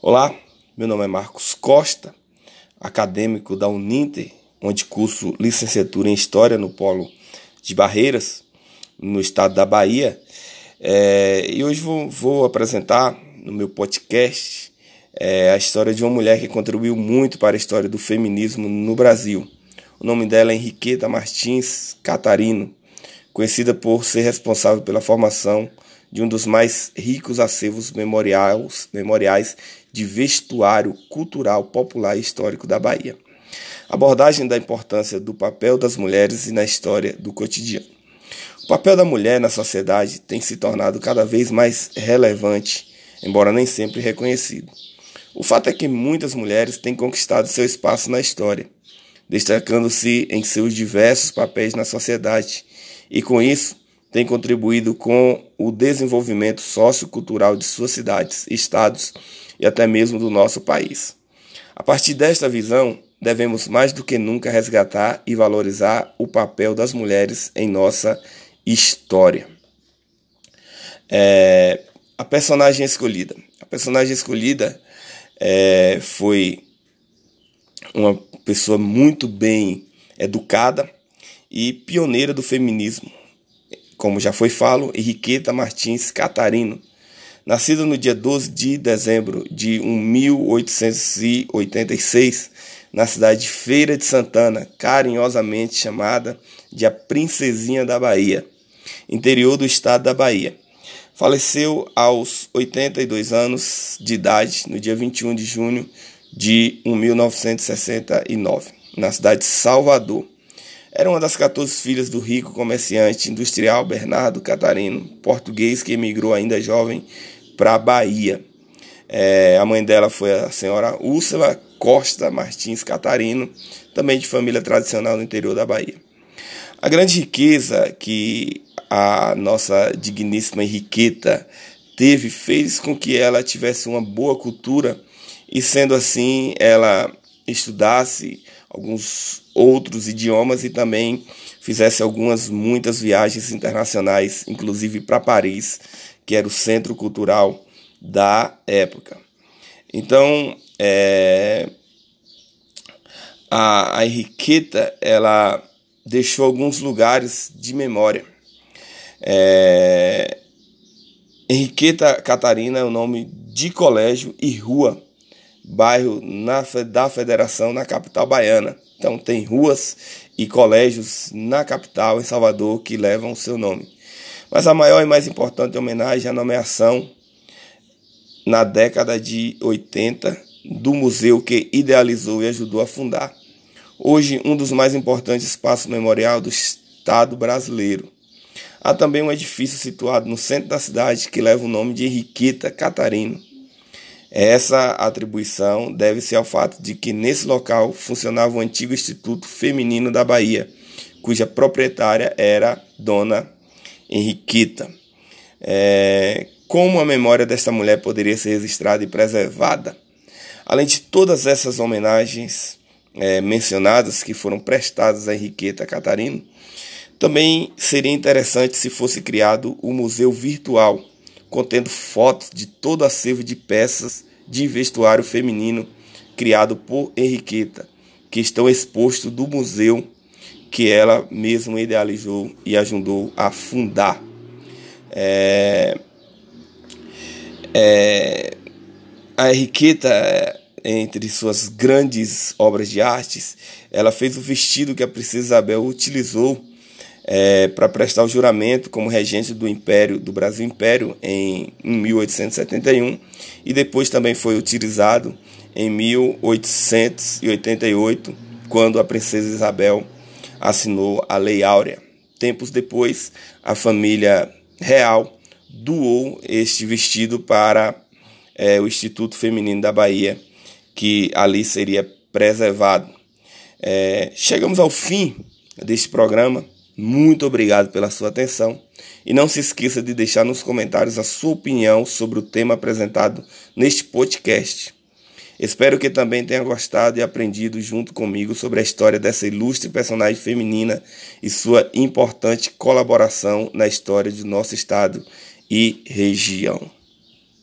Olá, meu nome é Marcos Costa, acadêmico da Uninter, onde curso licenciatura em História no Polo de Barreiras, no estado da Bahia. É, e hoje vou, vou, apresentar no meu podcast é, a história de uma mulher que contribuiu muito para a história do feminismo no Brasil. O nome dela é Henriqueta Martins Catarino, conhecida por ser responsável pela formação de um dos mais ricos acervos memoriais, memoriais de vestuário cultural popular e histórico da Bahia. Abordagem da importância do papel das mulheres e na história do cotidiano. O papel da mulher na sociedade tem se tornado cada vez mais relevante, embora nem sempre reconhecido. O fato é que muitas mulheres têm conquistado seu espaço na história, destacando-se em seus diversos papéis na sociedade, e com isso têm contribuído com o desenvolvimento sociocultural de suas cidades, estados e até mesmo do nosso país. A partir desta visão, devemos mais do que nunca resgatar e valorizar o papel das mulheres em nossa história. É, a personagem escolhida. A personagem escolhida é, foi uma pessoa muito bem educada e pioneira do feminismo. Como já foi falo, Henriqueta Martins Catarino, Nascida no dia 12 de dezembro de 1886, na cidade de Feira de Santana, carinhosamente chamada de a Princesinha da Bahia, interior do estado da Bahia. Faleceu aos 82 anos de idade no dia 21 de junho de 1969, na cidade de Salvador. Era uma das 14 filhas do rico comerciante industrial Bernardo Catarino, português que emigrou ainda jovem para a Bahia. É, a mãe dela foi a senhora Úrsula Costa Martins Catarino, também de família tradicional no interior da Bahia. A grande riqueza que a nossa digníssima Henriqueta teve fez com que ela tivesse uma boa cultura e, sendo assim, ela estudasse alguns outros idiomas e também fizesse algumas muitas viagens internacionais, inclusive para Paris, que era o centro cultural da época. Então, é, a, a Henriqueta ela deixou alguns lugares de memória. É, Henriqueta Catarina é o nome de colégio e rua, bairro na, da Federação na capital baiana. Então tem ruas e colégios na capital, em Salvador, que levam o seu nome. Mas a maior e mais importante homenagem é a nomeação na década de 80 do museu que idealizou e ajudou a fundar. Hoje, um dos mais importantes espaços memorial do Estado brasileiro. Há também um edifício situado no centro da cidade que leva o nome de Henriqueta Catarino. Essa atribuição deve-se ao fato de que nesse local funcionava o antigo Instituto Feminino da Bahia, cuja proprietária era Dona Henriqueta. É, como a memória desta mulher poderia ser registrada e preservada? Além de todas essas homenagens é, mencionadas que foram prestadas a Henriqueta Catarino, também seria interessante se fosse criado o museu virtual, contendo fotos de todo acervo de peças de vestuário feminino criado por Henriqueta, que estão expostos do museu que ela mesma idealizou e ajudou a fundar. É, é, a Henriqueta, entre suas grandes obras de artes, ela fez o vestido que a princesa Isabel utilizou é, para prestar o juramento como regente do Império do Brasil Império em, em 1871 e depois também foi utilizado em 1888 quando a princesa Isabel assinou a Lei Áurea. Tempos depois, a família real doou este vestido para é, o Instituto Feminino da Bahia, que ali seria preservado. É, chegamos ao fim deste programa. Muito obrigado pela sua atenção. E não se esqueça de deixar nos comentários a sua opinião sobre o tema apresentado neste podcast. Espero que também tenha gostado e aprendido junto comigo sobre a história dessa ilustre personagem feminina e sua importante colaboração na história de nosso estado e região.